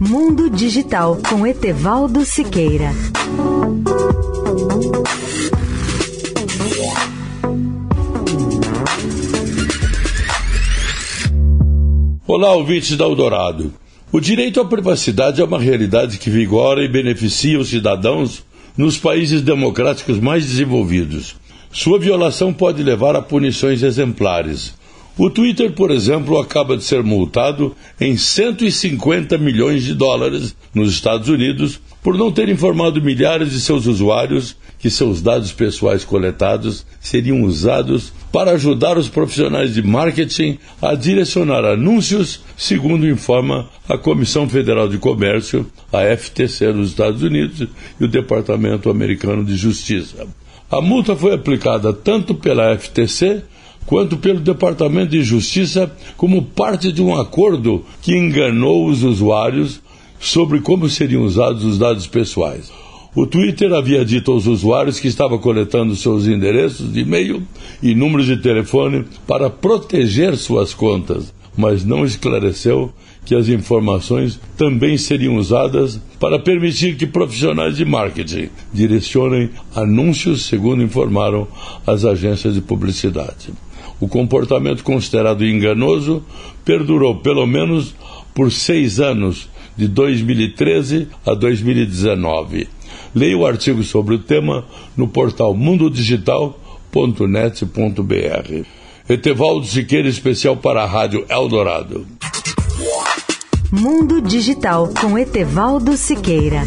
Mundo Digital com Etevaldo Siqueira. Olá, ouvintes da Eldorado. O direito à privacidade é uma realidade que vigora e beneficia os cidadãos nos países democráticos mais desenvolvidos. Sua violação pode levar a punições exemplares. O Twitter, por exemplo, acaba de ser multado em 150 milhões de dólares nos Estados Unidos por não ter informado milhares de seus usuários que seus dados pessoais coletados seriam usados para ajudar os profissionais de marketing a direcionar anúncios, segundo informa a Comissão Federal de Comércio, a FTC dos Estados Unidos e o Departamento Americano de Justiça. A multa foi aplicada tanto pela FTC quanto pelo Departamento de Justiça como parte de um acordo que enganou os usuários sobre como seriam usados os dados pessoais. O Twitter havia dito aos usuários que estava coletando seus endereços de e-mail e números de telefone para proteger suas contas, mas não esclareceu que as informações também seriam usadas para permitir que profissionais de marketing direcionem anúncios, segundo informaram as agências de publicidade. O comportamento considerado enganoso perdurou pelo menos por seis anos, de 2013 a 2019. Leia o artigo sobre o tema no portal mundodigital.net.br. Etevaldo Siqueira, especial para a Rádio Eldorado. Mundo Digital com Etevaldo Siqueira.